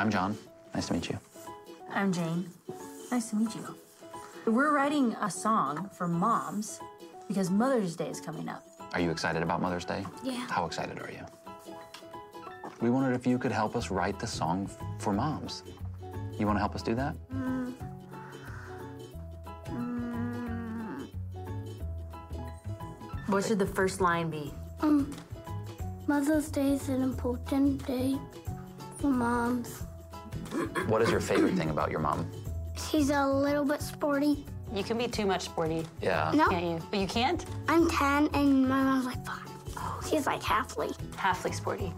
I'm John. Nice to meet you. I'm Jane. Nice to meet you. We're writing a song for moms because Mother's Day is coming up. Are you excited about Mother's Day? Yeah. How excited are you? We wondered if you could help us write the song f- for moms. You want to help us do that? What should the first line be? Um, Mother's Day is an important day for moms. What is your favorite thing about your mom? She's a little bit sporty. You can be too much sporty, Yeah. No, can't you? But you can't? I'm 10 and my mom's like 5. She's like halfly. Halfly sporty.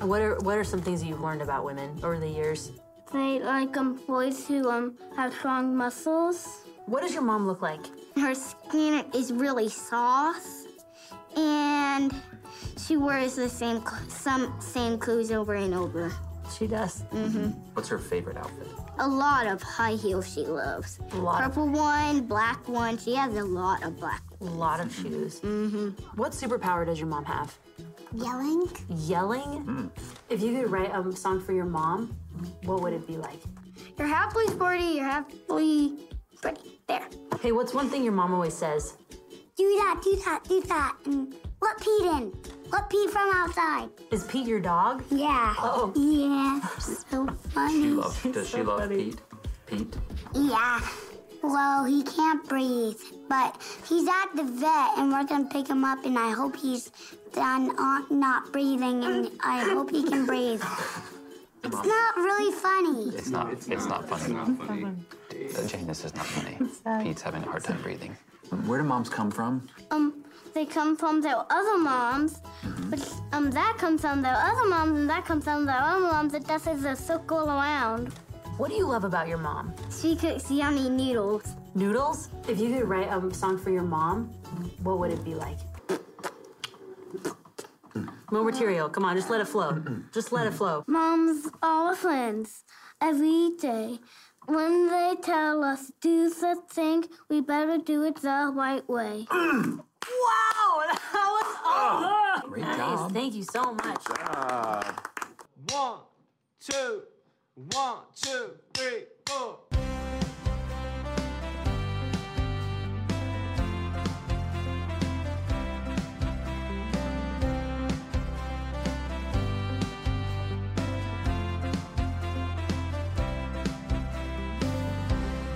What are what are some things you've learned about women over the years? They like um, boys who um, have strong muscles. What does your mom look like? Her skin is really soft, and she wears the same some same clothes over and over. She does. What's her favorite outfit? A lot of high heels she loves. A lot. Of, Purple one, black one. She has a lot of black. a lot of shoes. Mm-hmm. What superpower does your mom have? Yelling. Yelling. If you could write a song for your mom, what would it be like? You're happily sporty. You're happily pretty. There. Hey, what's one thing your mom always says? Do that. Do that. Do that. And let Pete in. Let Pete from outside. Is Pete your dog? Yeah. Oh. Yeah. So funny. does she love Pete? Pete? Yeah. Well, he can't breathe, but he's at the vet, and we're gonna pick him up, and I hope he's done on not breathing, and I hope he can breathe. It's not really funny. It's not. It's, not funny. Uh, Jane, this is not funny. Pete's having a hard time breathing. Where do moms come from? Um, they come from their other moms, but um, that comes from their other moms, and that comes from their other moms. It does is a circle around. What do you love about your mom? She cooks yummy noodles. Noodles? If you could write a song for your mom, what would it be like? More material. Come on, just let it flow. Just let it flow. Moms are friends every day. When they tell us do the thing, we better do it the right way. Wow, that oh, was awesome. Great nice. job. Thank you so much. One, two, one, two, three, four.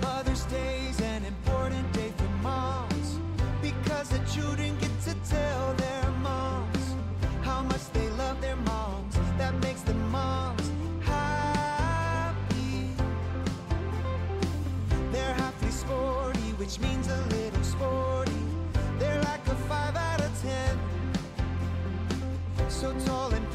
Mother's Day's an important day for moms because the children So tall and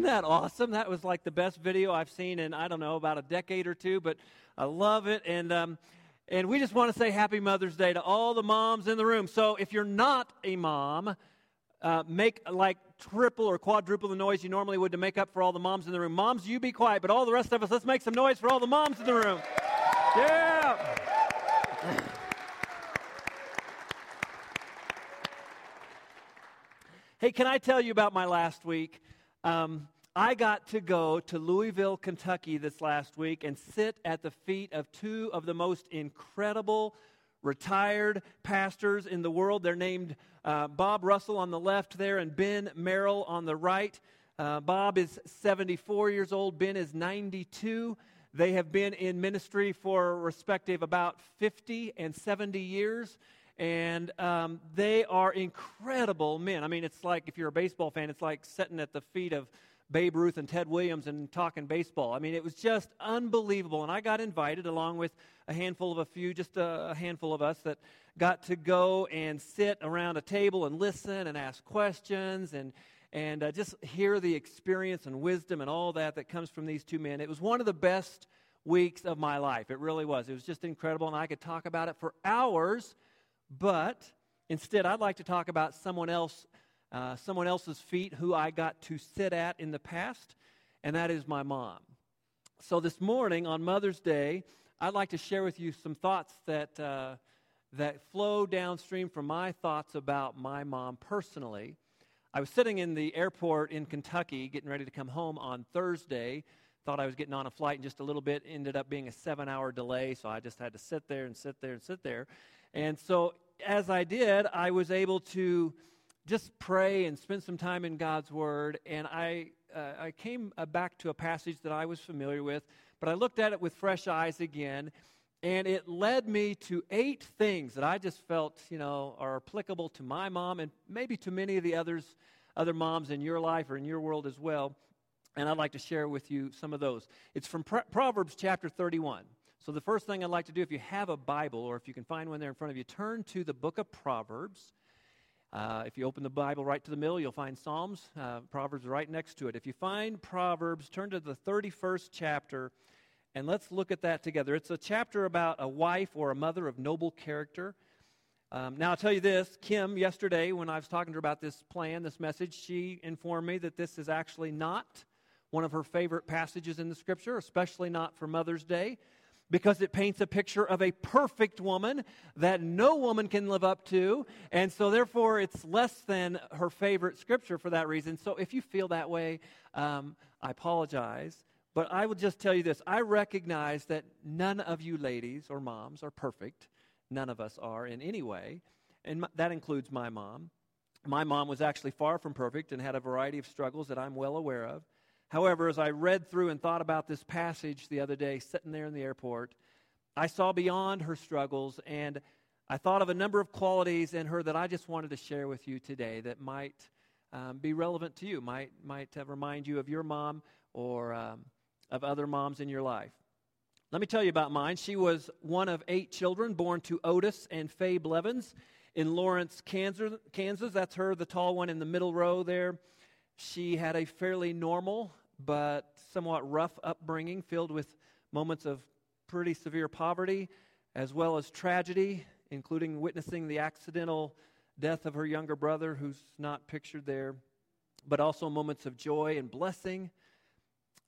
Isn't that awesome? That was like the best video I've seen in, I don't know, about a decade or two, but I love it. And, um, and we just want to say Happy Mother's Day to all the moms in the room. So if you're not a mom, uh, make like triple or quadruple the noise you normally would to make up for all the moms in the room. Moms, you be quiet, but all the rest of us, let's make some noise for all the moms in the room. Yeah. Hey, can I tell you about my last week? Um, I got to go to Louisville, Kentucky this last week and sit at the feet of two of the most incredible retired pastors in the world. They're named uh, Bob Russell on the left there and Ben Merold on the right. Uh, Bob is 74 years old, Ben is 92. They have been in ministry for respective about 50 and 70 years. And um, they are incredible men. I mean, it's like if you're a baseball fan, it's like sitting at the feet of Babe Ruth and Ted Williams and talking baseball. I mean, it was just unbelievable. And I got invited along with a handful of a few, just a, handful of us that got to go and sit around a table and listen and ask questions and and uh, just hear the experience and wisdom and all that that comes from these two men. It was one of the best weeks of my life. It really was. It was just incredible, and I could talk about it for hours. But instead, I'd like to talk about someone else, uh, someone else's feet who I got to sit at in the past, and that is my mom. So this morning on Mother's Day, I'd like to share with you some thoughts that, uh, that flow downstream from my thoughts about my mom personally. I was sitting in the airport in Kentucky getting ready to come home on Thursday. Thought I was getting on a flight in just a little bit. Ended up being a seven hour delay, so I just had to sit there and sit there and sit there. And so as I did, I was able to just pray and spend some time in God's Word. And I, uh, I came uh, back to a passage that I was familiar with but I looked at it with fresh eyes again, and it led me to eight things that I just felt, you know, are applicable to my mom and maybe to many of the others, other moms in your life or in your world as well. And I'd like to share with you some of those. It's from Proverbs chapter 31. So, the first thing I'd like to do, if you have a Bible or if you can find one there in front of you, turn to the book of Proverbs. Uh, if you open the Bible right to the middle, you'll find Psalms. Uh, Proverbs right next to it. If you find Proverbs, turn to the 31st chapter and let's look at that together. It's a chapter about a wife or a mother of noble character. Um, now, I'll tell you this Kim, yesterday, when I was talking to her about this plan, this message, she informed me that this is actually not one of her favorite passages in the scripture, especially not for Mother's Day, because it paints a picture of a perfect woman that no woman can live up to. And so, therefore, it's less than her favorite scripture for that reason. So, if you feel that way, um, I apologize. But I will just tell you this I recognize that none of you ladies or moms are perfect. None of us are in any way. And that includes my mom. My mom was actually far from perfect and had a variety of struggles that I'm well aware of. However, as I read through and thought about this passage the other day, sitting there in the airport, I saw beyond her struggles and I thought of a number of qualities in her that I just wanted to share with you today that might um, be relevant to you, might, might uh, remind you of your mom or um, of other moms in your life. Let me tell you about mine. She was one of eight children born to Otis and Faye Blevins in Lawrence, Kansas. Kansas. That's her, the tall one in the middle row there. She had a fairly normal but somewhat rough upbringing filled with moments of pretty severe poverty as well as tragedy, including witnessing the accidental death of her younger brother, who's not pictured there, but also moments of joy and blessing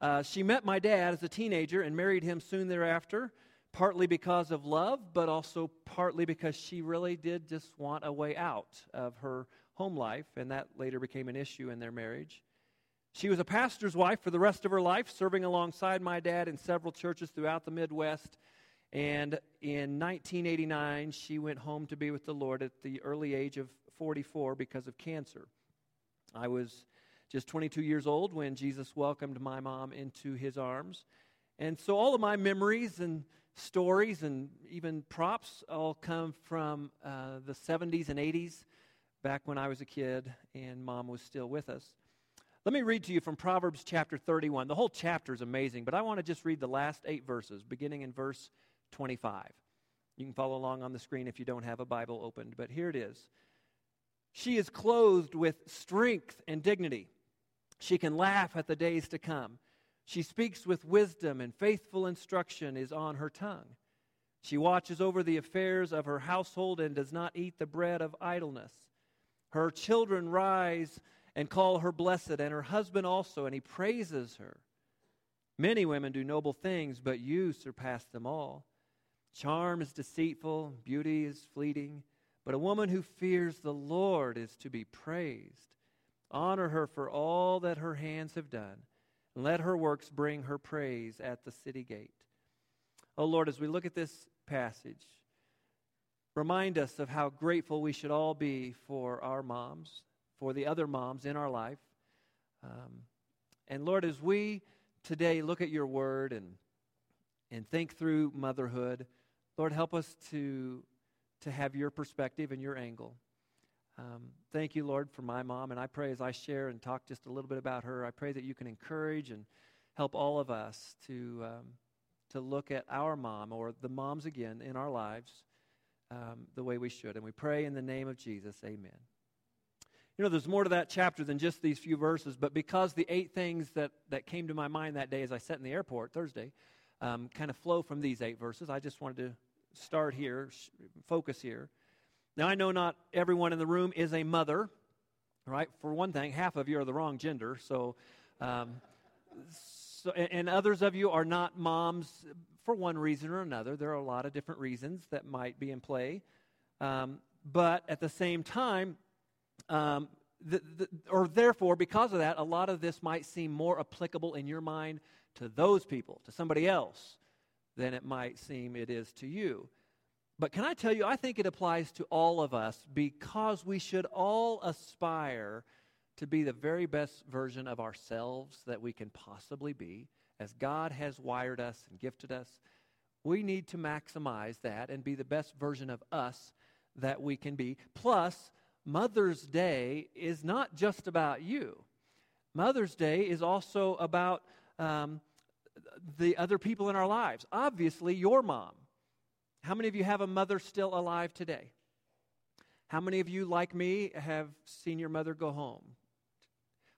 uh, she met my dad as a teenager and married him soon thereafter, partly because of love, but also partly because she really did just want a way out of her home life, and that later became an issue in their marriage. She was a pastor's wife for the rest of her life, serving alongside my dad in several churches throughout the Midwest. And in 1989, she went home to be with the Lord at the early age of 44 because of cancer. I was just 22 years old when Jesus welcomed my mom into his arms. And so all of my memories and stories and even props all come from uh, the 70s and 80s, back when I was a kid and mom was still with us. Let me read to you from Proverbs chapter 31. The whole chapter is amazing, but I want to just read the last eight verses, beginning in verse 25. You can follow along on the screen if you don't have a Bible opened, but here it is. She is clothed with strength and dignity. She can laugh at the days to come. She speaks with wisdom, and faithful instruction is on her tongue. She watches over the affairs of her household and does not eat the bread of idleness. Her children rise and call her blessed, and her husband also, and he praises her. Many women do noble things, but you surpass them all. Charm is deceitful, beauty is fleeting, but a woman who fears the Lord is to be praised. Honor her for all that her hands have done, and let her works bring her praise at the city gate. Oh Lord, as we look at this passage, remind us of how grateful we should all be for our moms, for the other moms in our life. Um, and Lord, as we today look at your word and, and think through motherhood, Lord, help us to, to have your perspective and your angle. Um, thank you, Lord, for my mom. And I pray as I share and talk just a little bit about her, I pray that you can encourage and help all of us to, um, to look at our mom or the moms again in our lives um, the way we should. And we pray in the name of Jesus. Amen. You know, there's more to that chapter than just these few verses, but because the eight things that, that came to my mind that day as I sat in the airport Thursday um, kind of flow from these eight verses, I just wanted to start here, focus here. Now, I know not everyone in the room is a mother, right? For one thing, half of you are the wrong gender, so, um, so and, and others of you are not moms for one reason or another. There are a lot of different reasons that might be in play. Um, but at the same time, um, the, the, or therefore, because of that, a lot of this might seem more applicable in your mind to those people, to somebody else, than it might seem it is to you. But can I tell you, I think it applies to all of us because we should all aspire to be the very best version of ourselves that we can possibly be, as God has wired us and gifted us. We need to maximize that and be the best version of us that we can be. Plus, Mother's Day is not just about you. Mother's Day is also about um, the other people in our lives. Obviously, your mom. How many of you have a mother still alive today? How many of you, like me, have seen your mother go home?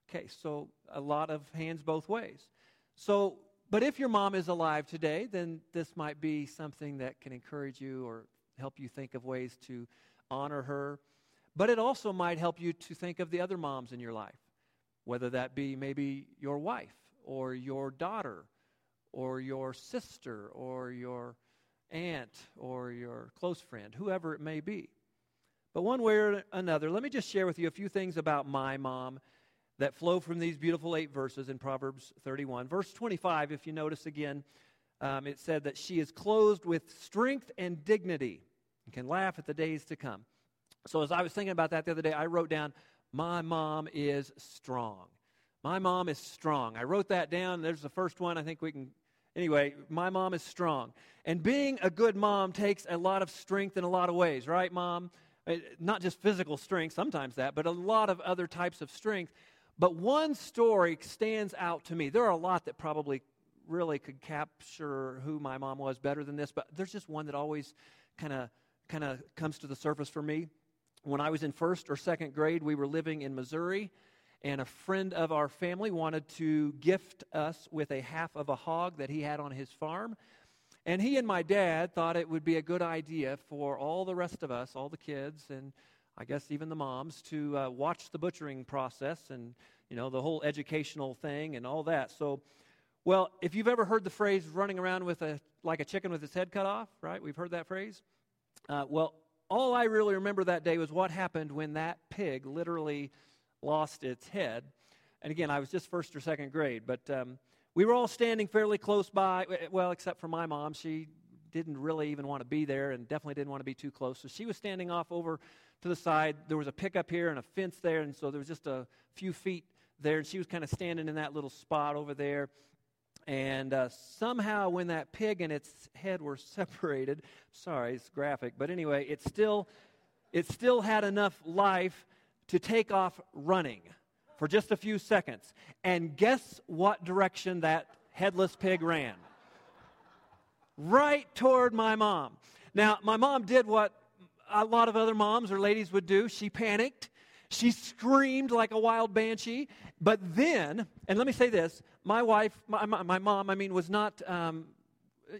Okay, so a lot of hands both ways. So, but if your mom is alive today, then this might be something that can encourage you or help you think of ways to honor her. But it also might help you to think of the other moms in your life, whether that be maybe your wife or your daughter or your sister or your aunt or your close friend, whoever it may be. But one way or another, let me just share with you a few things about my mom that flow from these beautiful eight verses in Proverbs 31. Verse 25, if you notice again, um, it said that she is clothed with strength and dignity and can laugh at the days to come. So as I was thinking about that the other day, I wrote down, My mom is strong. My mom is strong. I wrote that down. There's the first one. I think we can. Anyway, my mom is strong. And being a good mom takes a lot of strength in a lot of ways, right, mom? Uh, not just physical strength, sometimes that, but a lot of other types of strength. But one story stands out to me. There are a lot that probably really could capture who my mom was better than this, but there's just one that always kind of kind of comes to the surface for me. When I was in first or second grade, we were living in Missouri, and a friend of our family wanted to gift us with a half of a hog that he had on his farm. And he and my dad thought it would be a good idea for all the rest of us, all the kids, and I guess even the moms, to uh, watch the butchering process and, you know, the whole educational thing and all that. So, well, if you've ever heard the phrase running around with a, like a chicken with its head cut off, right? We've heard that phrase. Uh, well, all I really remember that day was what happened when that pig literally lost its head. And again, I was just first or second grade, but um, we were all standing fairly close by, well, except for my mom. She didn't really even want to be there and definitely didn't want to be too close. So she was standing off over to the side. There was a pickup here and a fence there, and so there was just a few feet there, and she was kind of standing in that little spot over there. And uh, somehow, when that pig and its head were separated, sorry, it's graphic, but anyway, it still, it still had enough life to take off running for just a few seconds. And guess what direction that headless pig ran? Right toward my mom. Now, my mom did what a lot of other moms or ladies would do. She panicked. She screamed like a wild banshee. But then, and let me say this my wife, my, my, my mom, I mean, was not. Um,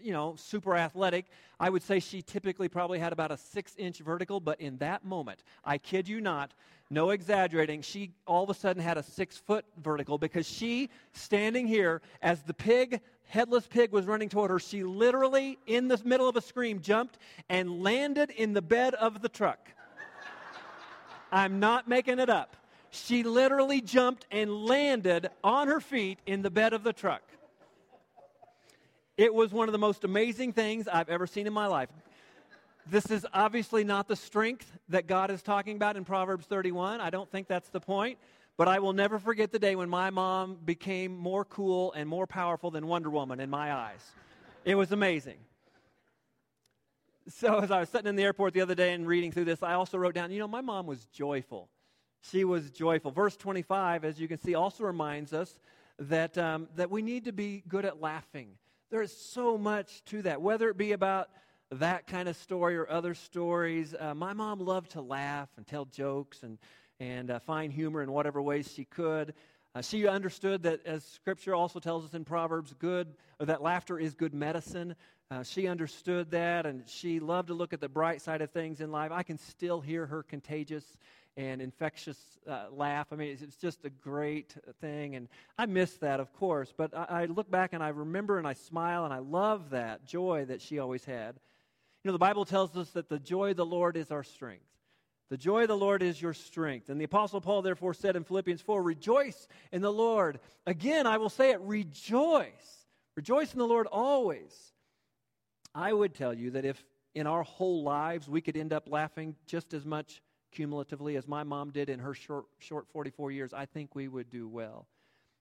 you know, super athletic. I would say she typically probably had about a six inch vertical, but in that moment, I kid you not, no exaggerating, she all of a sudden had a six foot vertical because she, standing here as the pig, headless pig, was running toward her, she literally, in the middle of a scream, jumped and landed in the bed of the truck. I'm not making it up. She literally jumped and landed on her feet in the bed of the truck. It was one of the most amazing things I've ever seen in my life. This is obviously not the strength that God is talking about in Proverbs 31. I don't think that's the point. But I will never forget the day when my mom became more cool and more powerful than Wonder Woman in my eyes. It was amazing. So, as I was sitting in the airport the other day and reading through this, I also wrote down, you know, my mom was joyful. She was joyful. Verse 25, as you can see, also reminds us that, um, that we need to be good at laughing. There is so much to that, whether it be about that kind of story or other stories. Uh, my mom loved to laugh and tell jokes and, and uh, find humor in whatever ways she could. Uh, she understood that, as Scripture also tells us in Proverbs, good that laughter is good medicine. Uh, she understood that, and she loved to look at the bright side of things in life. I can still hear her contagious and infectious uh, laugh. I mean, it's, it's, just a great thing, and I miss that, of course. But I, I look back and I remember and I smile and I love that joy that she always had. You know, the Bible tells us that the joy of the Lord is our strength. The joy of the Lord is your strength. And the Apostle Paul, therefore, said in Philippians 4 Rejoice in the Lord. Again, I will say it rejoice. Rejoice in the Lord always. I would tell you that if in our whole lives we could end up laughing just as much cumulatively as my mom did in her short, short 44 years, I think we would do well.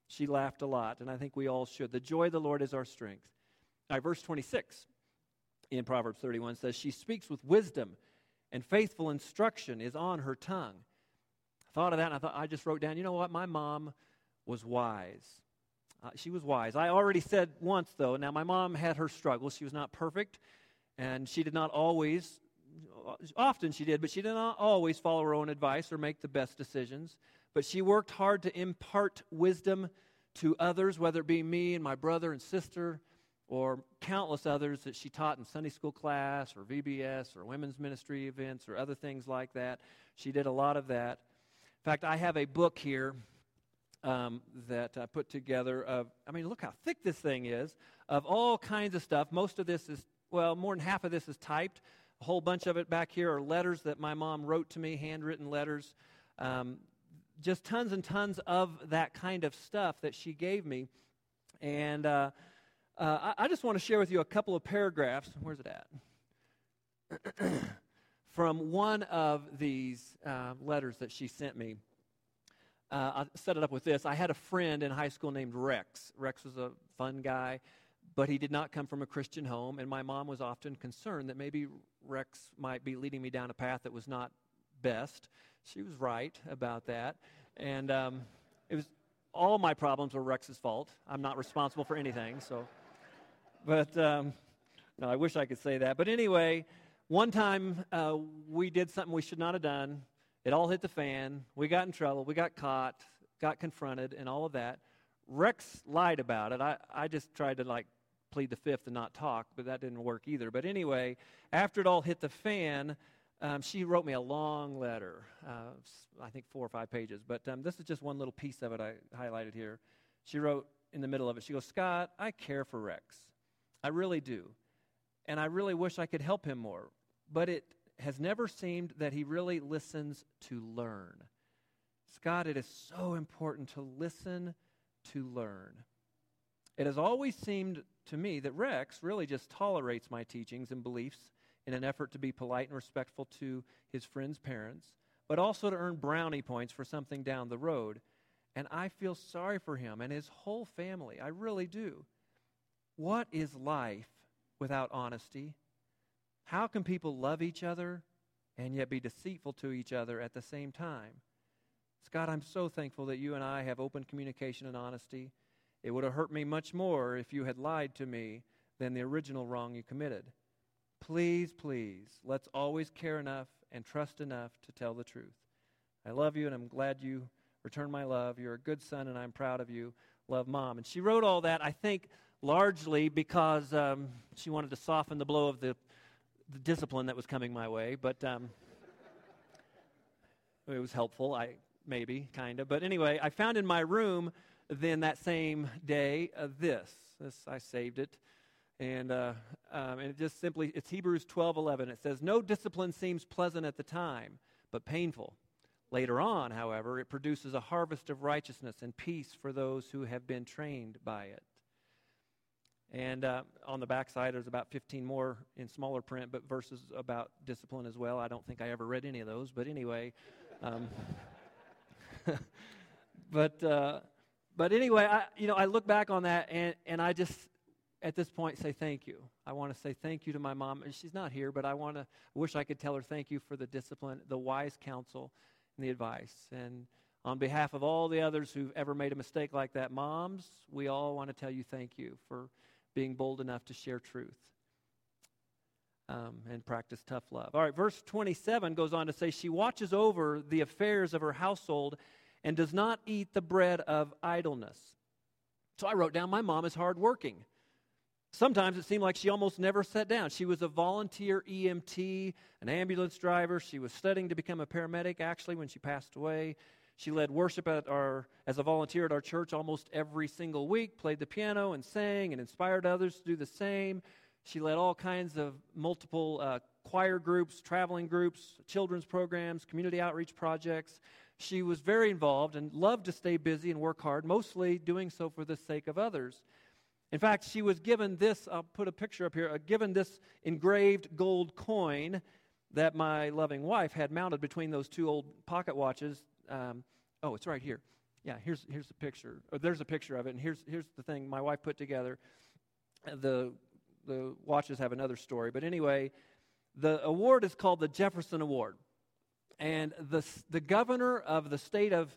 She laughed a lot, and I think we all should. The joy of the Lord is our strength. All right, verse 26 in Proverbs 31 says, She speaks with wisdom, and faithful instruction is on her tongue. I thought of that, and I thought I just wrote down, you know what? My mom was wise. Uh, she was wise. I already said once, though, now my mom had her struggles. She was not perfect, and she did not always, often she did, but she did not always follow her own advice or make the best decisions. But she worked hard to impart wisdom to others, whether it be me and my brother and sister, or countless others that she taught in Sunday school class or VBS or women's ministry events or other things like that. She did a lot of that. In fact, I have a book here um, that I put together of, I mean, look how thick this thing is, of all kinds of stuff. Most of this is, well, more than half of this is typed. Whole bunch of it back here are letters that my mom wrote to me, handwritten letters. Um, just tons and tons of that kind of stuff that she gave me. And uh, uh, I, I, just want to share with you a couple of paragraphs. Where's it at? From one of these uh, letters that she sent me uh, I'll set it up with this. I had a friend in high school named Rex. Rex was a fun guy, but he did not come from a Christian home, and my mom was often concerned that maybe Rex might be leading me down a path that was not best. She was right about that. And um, it was all my problems were Rex's fault. I'm not responsible for anything, so. But um, no, I wish I could say that. But anyway, one time uh, we did something we should not have done. It all hit the fan. We got in trouble. We got caught, got confronted, and all of that. Rex lied about it. I, I just tried to like plead the fifth and not talk, but that didn't work either. But anyway, after it all hit the fan, um, she wrote me a long letter, uh, I think four or five pages. But um, this is just one little piece of it I highlighted here. She wrote in the middle of it, she goes, Scott, I care for Rex. I really do. And I really wish I could help him more. But it has never seemed that he really listens to learn. Scott, it is so important to listen to learn. It has always seemed to me that Rex really just tolerates my teachings and beliefs in an effort to be polite and respectful to his friends' parents, but also to earn brownie points for something down the road. And I feel sorry for him and his whole family. I really do. What is life without honesty? How can people love each other and yet be deceitful to each other at the same time? Scott, I'm so thankful that you and I have open communication and honesty. It would have hurt me much more if you had lied to me than the original wrong you committed. Please, please, let's always care enough and trust enough to tell the truth. I love you, and I'm glad you returned my love. You're a good son, and I'm proud of you. Love, Mom. And she wrote all that, I think, largely because um, she wanted to soften the blow of the, the discipline that was coming my way. But um, it was helpful, I maybe, kind of. But anyway, I found in my room then that same day uh, this. This I saved it. And, uh, um, and it just simply, it's Hebrews 12 11. It says, No discipline seems pleasant at the time, but painful. Later on, however, it produces a harvest of righteousness and peace for those who have been trained by it. And uh, on the backside, there's about 15 more in smaller print, but verses about discipline as well. I don't think I ever read any of those, but anyway. Um, but uh, but anyway, I you know I look back on that and and I just at this point say thank you. I want to say thank you to my mom. She's not here, but I want to wish I could tell her thank you for the discipline, the wise counsel, and the advice. And on behalf of all the others who've ever made a mistake like that, moms, we all want to tell you thank you for being bold enough to share truth. Um, and practice tough love. All right, verse 27 goes on to say, She watches over the affairs of her household and does not eat the bread of idleness. So I wrote down, My mom is hardworking. Sometimes it seemed like she almost never sat down. She was a volunteer EMT, an ambulance driver. She was studying to become a paramedic, actually, when she passed away. She led worship at our, as a volunteer at our church almost every single week, played the piano and sang and inspired others to do the same. She led all kinds of multiple uh, choir groups, traveling groups, children's programs, community outreach projects. She was very involved and loved to stay busy and work hard, mostly doing so for the sake of others. In fact, she was given this, I'll put a picture up here, uh, given this engraved gold coin that my loving wife had mounted between those two old pocket watches. Um, oh, it's right here. Yeah, here's, here's the picture. Oh, there's a picture of it. And here's, here's the thing my wife put together. The, the watches have another story. But anyway, the award is called the Jefferson Award. And the, the governor of the state of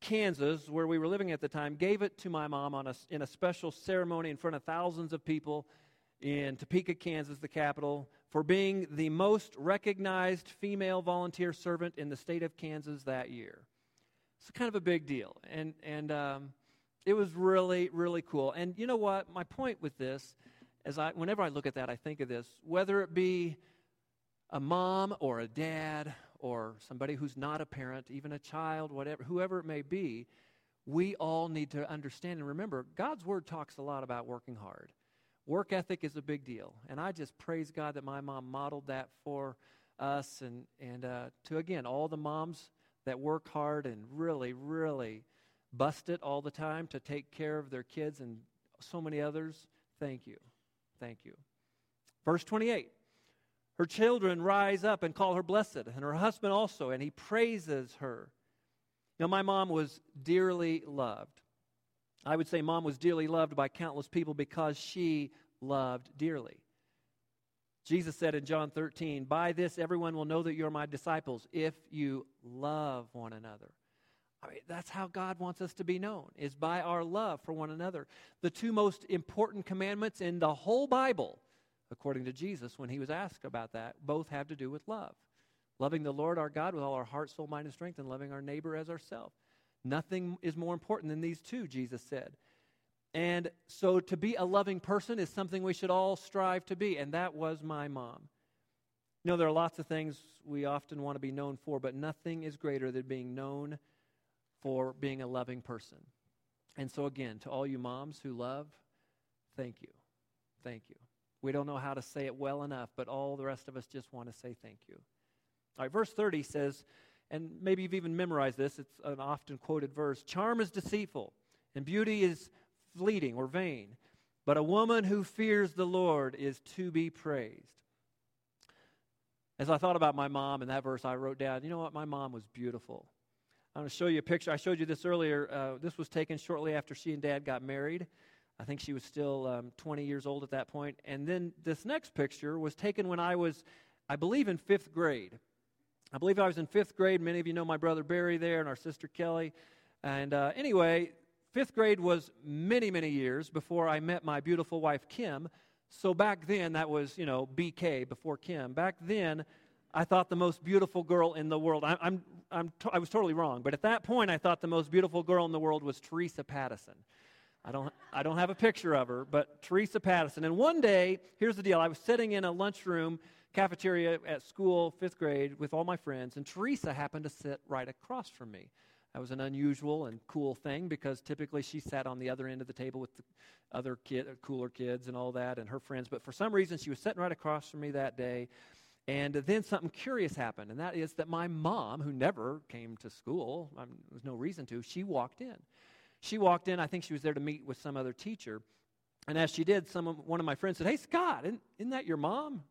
Kansas, where we were living at the time, gave it to my mom on a, in a special ceremony in front of thousands of people in Topeka, Kansas, the capital, for being the most recognized female volunteer servant in the state of Kansas that year. It's kind of a big deal. And, and um, it was really, really cool. And you know what? My point with this, as I, whenever I look at that, I think of this whether it be a mom or a dad or somebody who's not a parent, even a child, whatever, whoever it may be, we all need to understand and remember God's word talks a lot about working hard. Work ethic is a big deal. And I just praise God that my mom modeled that for us and, and uh, to, again, all the moms that work hard and really, really bust it all the time to take care of their kids and so many others. Thank you. Thank you. Verse 28 her children rise up and call her blessed, and her husband also, and he praises her. Now, my mom was dearly loved. I would say mom was dearly loved by countless people because she loved dearly. Jesus said in John 13, By this everyone will know that you're my disciples if you love one another. I mean, that's how God wants us to be known, is by our love for one another. The two most important commandments in the whole Bible according to Jesus when he was asked about that, both have to do with love. Loving the Lord our God with all our heart, soul, mind, and strength, and loving our neighbor as ourselves. Nothing is more important than these two, Jesus said. And so to be a loving person is something we should all strive to be, and that was my mom. You know, there are lots of things we often want to be known for, but nothing is greater than being known for being a loving person. And so, again, to all you moms who love, thank you. Thank you. We don't know how to say it well enough, but all the rest of us just want to say thank you. All right, verse 30 says, and maybe you've even memorized this, it's an often quoted verse Charm is deceitful, and beauty is fleeting or vain, but a woman who fears the Lord is to be praised. As I thought about my mom in that verse, I wrote down, you know what? My mom was beautiful. I'm going to show you a picture. I showed you this earlier. Uh, this was taken shortly after she and dad got married. I think she was still um, 20 years old at that point. And then this next picture was taken when I was, I believe, in fifth grade. I believe I was in fifth grade. Many of you know my brother Barry there and our sister Kelly. And uh, anyway, fifth grade was many, many years before I met my beautiful wife Kim. So back then, that was, you know, BK before Kim. Back then, I thought the most beautiful girl in the world. I, I'm, I'm I was totally wrong, but at that point, I thought the most beautiful girl in the world was Teresa Pattison. I don't, I don't have a picture of her, but Teresa Pattison. And one day, here's the deal I was sitting in a lunchroom cafeteria at school, fifth grade, with all my friends, and Teresa happened to sit right across from me. That was an unusual and cool thing because typically she sat on the other end of the table with the other kid, cooler kids and all that, and her friends. But for some reason, she was sitting right across from me that day. And then something curious happened, and that is that my mom, who never came to school, um, there was no reason to, she walked in. She walked in, I think she was there to meet with some other teacher. And as she did, some of, one of my friends said, Hey, Scott, isn't, isn't that your mom?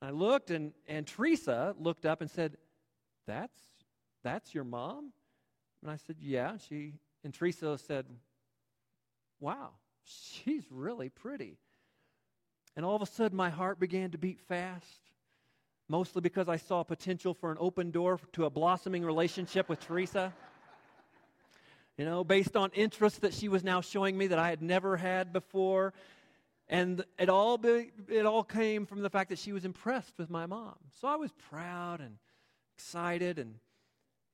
And I looked, and, and Teresa looked up and said, That's, that's your mom? And I said, Yeah. She, and Teresa said, Wow, she's really pretty. And all of a sudden, my heart began to beat fast mostly because I saw potential for an open door to a blossoming relationship with Teresa. You know, based on interests that she was now showing me that I had never had before. And it all, be, it all came from the fact that she was impressed with my mom. So I was proud and excited. And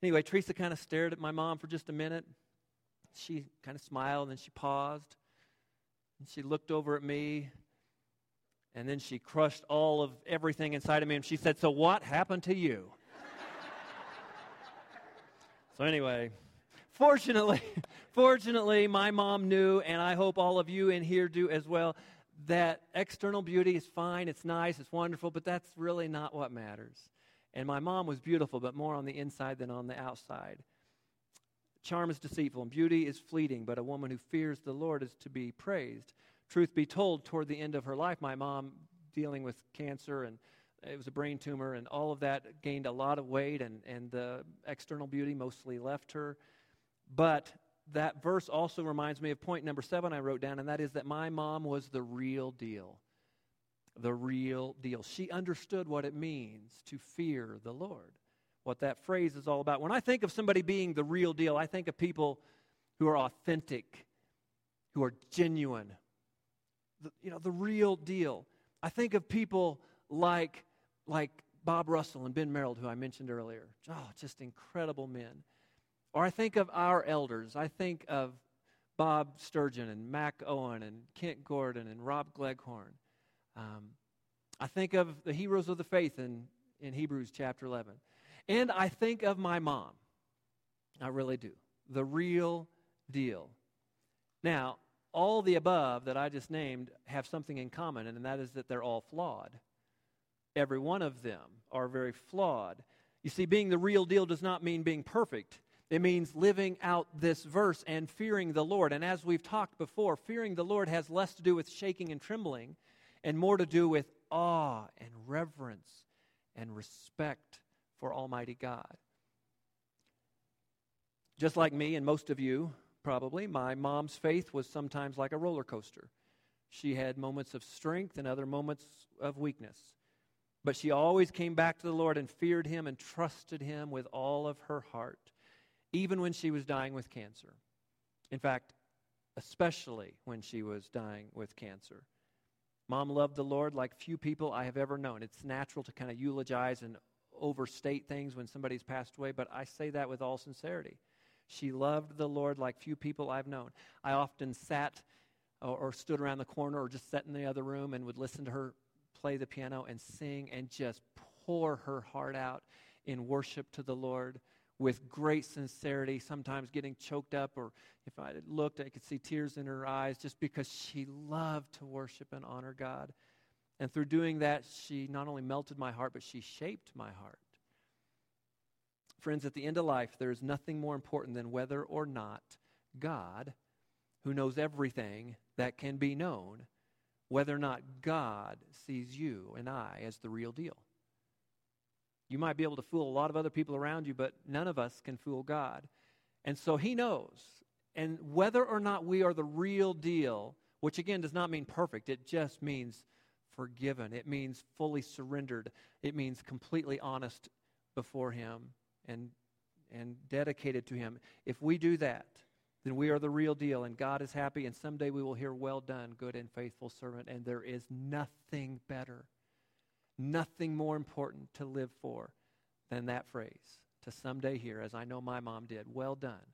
anyway, Teresa kind of stared at my mom for just a minute. She kind of smiled and then she paused. And she looked over at me and then she crushed all of everything inside of me and she said, So what happened to you? so, anyway, fortunately, fortunately, my mom knew, and I hope all of you in here do as well, that external beauty is fine, it's nice, it's wonderful, but that's really not what matters. And my mom was beautiful, but more on the inside than on the outside. Charm is deceitful, and beauty is fleeting, but a woman who fears the Lord is to be praised truth be told, toward the end of her life, my mom, dealing with cancer and it was a brain tumor, and all of that gained a lot of weight, and, and the external beauty mostly left her. But that verse also reminds me of point number seven I wrote down, and that is that my mom was the real deal. The real deal. She understood what it means to fear the Lord, what that phrase is all about. When I think of somebody being the real deal, I think of people who are authentic, who are genuine, the, you know, the real deal. I think of people like, like Bob Russell and Ben Merold, who I mentioned earlier. Oh, just incredible men. Or I think of our elders. I think of Bob Sturgeon and Mac Owen and Kent Gordon and Rob Gleghorn. Um, I think of the heroes of the faith in, in Hebrews chapter 11. And I think of my mom. I really do. The real deal. Now, all the above that I just named have something in common, and that is that they're all flawed. Every one of them are very flawed. You see, being the real deal does not mean being perfect. It means living out this verse and fearing the Lord. And as we've talked before, fearing the Lord has less to do with shaking and trembling and more to do with awe and reverence and respect for Almighty God. Just like me and most of you, probably, my mom's faith was sometimes like a roller coaster. She had moments of strength and other moments of weakness. But she always came back to the Lord and feared Him and trusted Him with all of her heart, even when she was dying with cancer. In fact, especially when she was dying with cancer. Mom loved the Lord like few people I have ever known. It's natural to kind of eulogize and overstate things when somebody's passed away, but I say that with all sincerity. She loved the Lord like few people I've known. I often sat or, or, stood around the corner or just sat in the other room and would listen to her play the piano and sing and just pour her heart out in worship to the Lord with great sincerity, sometimes getting choked up, or if I looked, I could see tears in her eyes just because she loved to worship and honor God. And through doing that, she not only melted my heart, but she shaped my heart. Friends, at the end of life, there is nothing more important than whether or not God, who knows everything that can be known, whether or not God sees you and I as the real deal. You might be able to fool a lot of other people around you, but none of us can fool God. And so He knows. And whether or not we are the real deal, which again does not mean perfect, it just means forgiven. It means fully surrendered. It means completely honest before Him and, and dedicated to Him. If we do that, then we are the real deal, and God is happy, and someday we will hear, Well done, good and faithful servant. And there is nothing better, nothing more important to live for than that phrase to someday hear, as I know my mom did, well done,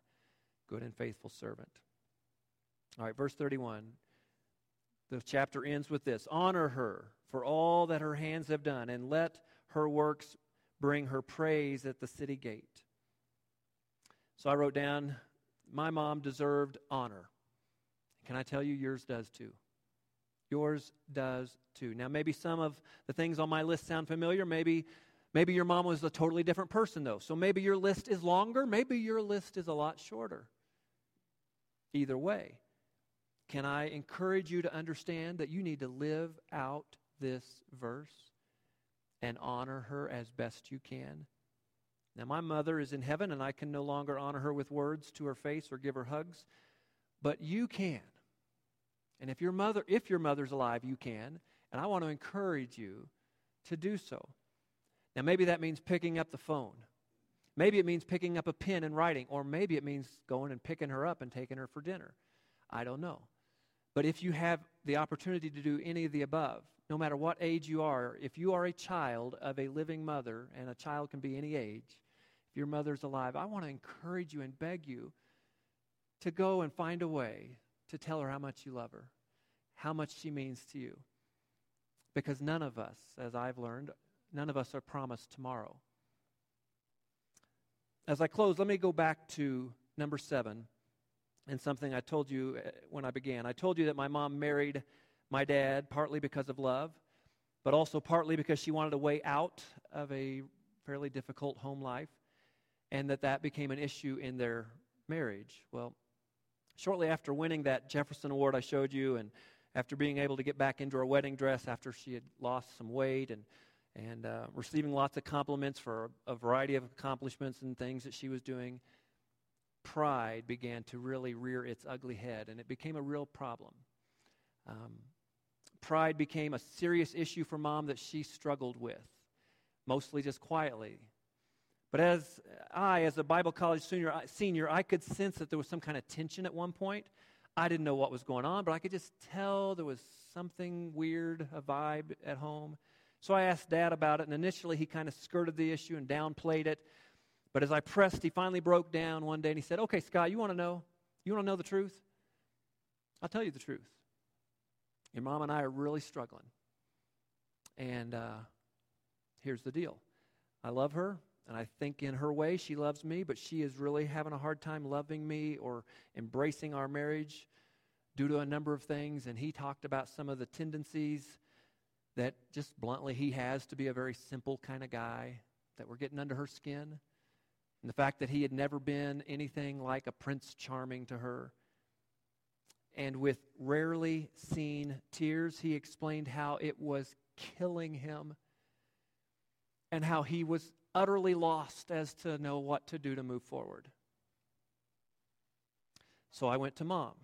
good and faithful servant. All right, verse 31. The chapter ends with this Honor her for all that her hands have done, and let her works bring her praise at the city gate. So I wrote down, My mom deserved honor. Can I tell you, yours does too? Yours does too. Now, maybe some of the things on my list sound familiar. Maybe, maybe your mom was a totally different person, though. So maybe your list is longer. Maybe your list is a lot shorter. Either way, can I encourage you to understand that you need to live out this verse and honor her as best you can? Now, my mother is in heaven, and I can no longer honor her with words to her face or give her hugs, but you can. And if your mother, if your mother's alive, you can. And I want to encourage you to do so. Now, maybe that means picking up the phone. Maybe it means picking up a pen and writing, or maybe it means going and picking her up and taking her for dinner. I don't know. But if you have the opportunity to do any of the above, no matter what age you are, if you are a child of a living mother, and a child can be any age, if your mother's alive, I want to encourage you and beg you to go and find a way to tell her how much you love her, how much she means to you. Because none of us, as I've learned, none of us are promised tomorrow. As I close, let me go back to number seven and something I told you uh, when I began. I told you that my mom married my dad partly because of love, but also partly because she wanted a way out of a fairly difficult home life and that that became an issue in their marriage. Well, shortly after winning that Jefferson Award I showed you, and after being able to get back into her wedding dress after she had lost some weight and and uh, receiving lots of compliments for a, variety of accomplishments and things that she was doing, pride began to really rear its ugly head, and it became a real problem. Um, pride became a serious issue for mom that she struggled with, mostly just quietly. But as I, as a Bible college senior, senior, I could sense that there was some kind of tension at one point. I didn't know what was going on, but I could just tell there was something weird, a vibe at home. So I asked Dad about it, and initially he kind of skirted the issue and downplayed it. But as I pressed, he finally broke down one day and he said, Okay, Scott, you want to know? You want to know the truth? I'll tell you the truth. Your mom and I are really struggling. And uh, here's the deal I love her. And I think in her way she loves me, but she is really having a hard time loving me or embracing our marriage due to a number of things. And he talked about some of the tendencies that just bluntly he has to be a very simple kind of guy that were getting under her skin. And the fact that he had never been anything like a prince charming to her. And with rarely seen tears, he explained how it was killing him and how he was utterly lost as to know what to do to move forward. So I went to mom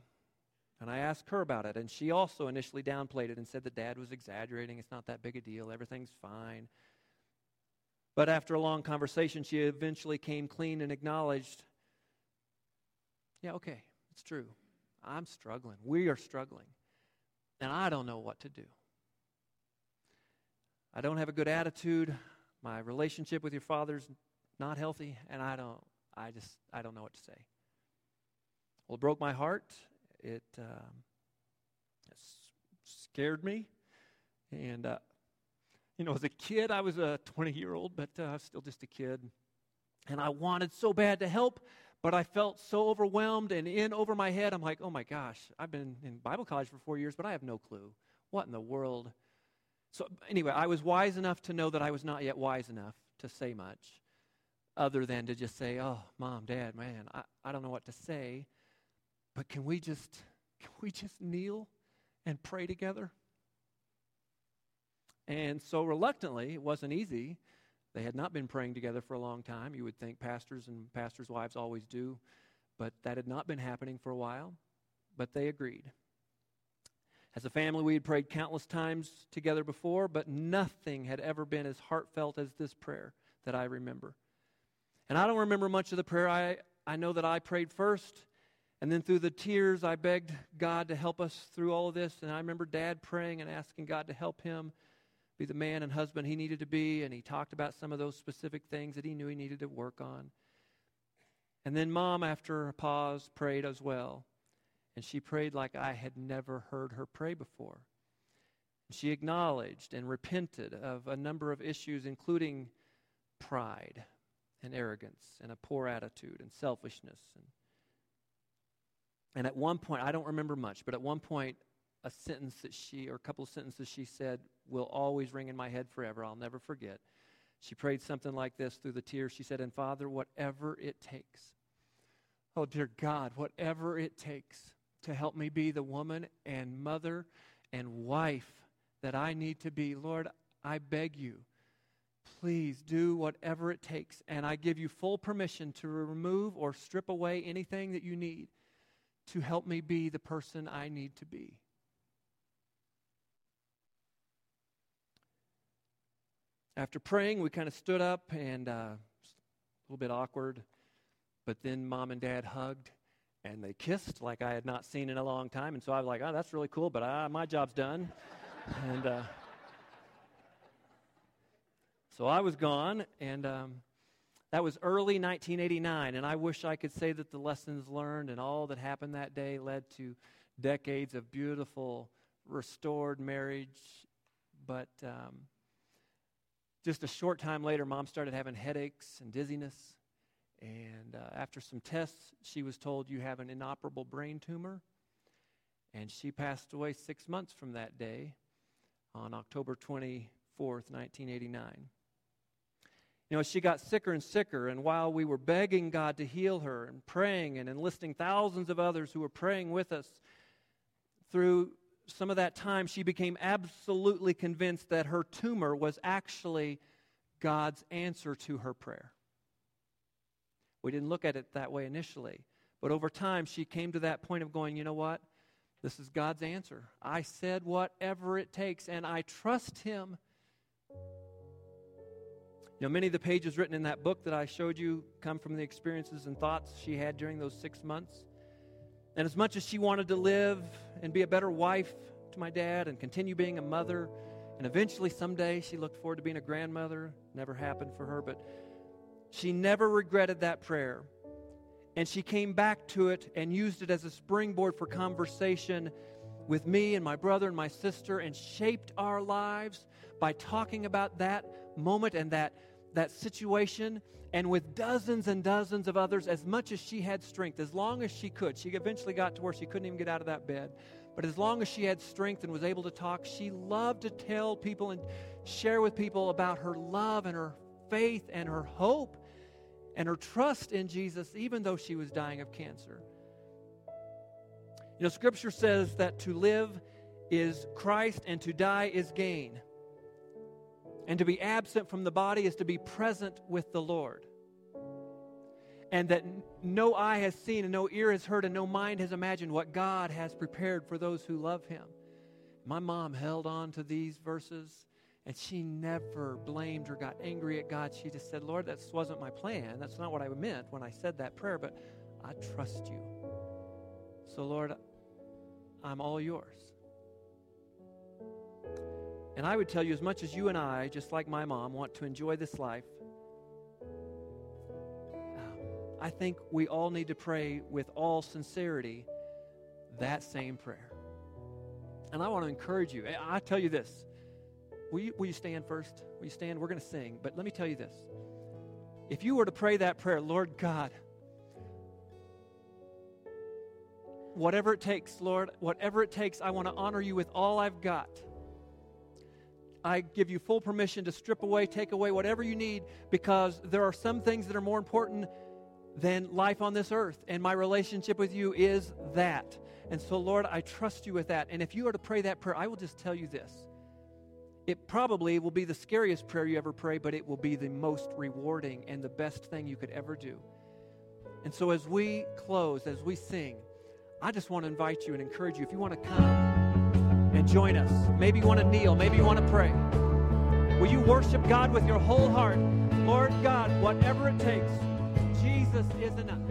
and I asked her about it, and she also initially downplayed it and said that dad was exaggerating. It's not that big a deal, everything's fine. But after a long conversation, she eventually came clean and acknowledged, yeah, okay, it's true. I'm struggling. We are struggling. And I don't know what to do. I don't have a good attitude my relationship with your father's not healthy, and I don't, I just, I don't know what to say. Well, it broke my heart. It, um, scared me, and uh, you know, as a kid, I was a 20 year old, but uh, still just a kid, and I wanted so bad to help, but I felt so overwhelmed and in over my head. I'm like, oh my gosh, I've been in Bible college for four years, but I have no clue. What in the world so, anyway, I was wise enough to know that I was not yet wise enough to say much other than to just say, oh, mom, dad, man, I, I don't know what to say, but can we just, can we just kneel and pray together? And so, reluctantly, it wasn't easy. They had not been praying together for a long time. You would think pastors and pastors' wives always do, but that had not been happening for a while. But they agreed. As a family, we had prayed countless times together before, but nothing had ever been as heartfelt as this prayer that I remember. And I don't remember much of the prayer. I, I know that I prayed first, and then through the tears, I begged God to help us through all of this. And I remember Dad praying and asking God to help him. be the man and husband he needed to be, and he talked about some of those specific things that he knew he needed to work on. And then mom, after a pause, prayed as well. And she prayed like I had never heard her pray before. She acknowledged and repented of a number of issues, including pride and arrogance and a poor attitude and selfishness. And, and at one point, I don't remember much, but at one point, a sentence that she, or a couple of sentences she said, will always ring in my head forever. I'll never forget. She prayed something like this through the tears. She said, And Father, whatever it takes, oh dear God, whatever it takes to help me be the woman and mother and wife that I need to be, Lord, I beg you, please do whatever it takes. And I give you full permission to remove or strip away anything that you need to help me be the person I need to be. After praying, we kind of stood up and uh, a little bit awkward, but then mom and dad hugged and they kissed like I had not seen in a long time. And so I was like, oh, that's really cool, but uh, my job's done. and uh, so I was gone, and um, that was early 1989. And I wish I could say that the lessons learned and all that happened that day led to decades of beautiful, restored marriage. But um, just a short time later, mom started having headaches and dizziness. And uh, after some tests, she was told, You have an inoperable brain tumor. And she passed away six months from that day on October 24th, 1989. You know, she got sicker and sicker, and while we were begging God to heal her and praying and enlisting thousands of others who were praying with us, through some of that time, she became absolutely convinced that her tumor was actually God's answer to her prayer. We didn't look at it that way initially, but over time, she came to that point of going, you know what? This is God's answer. I said whatever it takes, and I trust Him. You know, many of the pages written in that book that I showed you come from the experiences and thoughts she had during those six months. And as much as she wanted to live and be a better wife to my dad and continue being a mother, and eventually someday she looked forward to being a grandmother, never happened for her, but she never regretted that prayer. And she came back to it and used it as a springboard for conversation with me and my brother and my sister and shaped our lives by talking about that moment and that, that situation and with dozens and dozens of others as much as she had strength, as long as she could. She eventually got to where she couldn't even get out of that bed. But as long as she had strength and was able to talk, she loved to tell people and share with people about her love and her faith and her hope and her trust in Jesus, even though she was dying of cancer. You know, Scripture says that to live is Christ and to die is gain. And to be absent from the body is to be present with the Lord. And that no eye has seen, and no ear has heard, and no mind has imagined what God has prepared for those who love Him. My mom held on to these verses and she never blamed or got angry at God. She just said, Lord, that wasn't my plan. That's not what I meant when I said that prayer, but I trust you. So, Lord, I'm all yours. And I would tell you, as much as you and I, just like my mom, want to enjoy this life, um, I think we all need to pray with all sincerity that same prayer. And I want to encourage you. I tell you this Will you, will you stand first? Will you stand? We're going to sing. But let me tell you this. If you were to pray that prayer, Lord God, whatever it takes, Lord, whatever it takes, I want to honor you with all I've got. I give you full permission to strip away, take away whatever you need because there are some things that are more important than life on this earth. And my relationship with you is that. And so, Lord, I trust you with that. And if you are to pray that prayer, I will just tell you this it probably will be the scariest prayer you ever pray, but it will be the most rewarding and the best thing you could ever do. And so, as we close, as we sing, I just want to invite you and encourage you if you want to come and join us, maybe you want to kneel, maybe you want to pray. Will you worship God with your whole heart? Lord God, whatever it takes, Jesus is enough.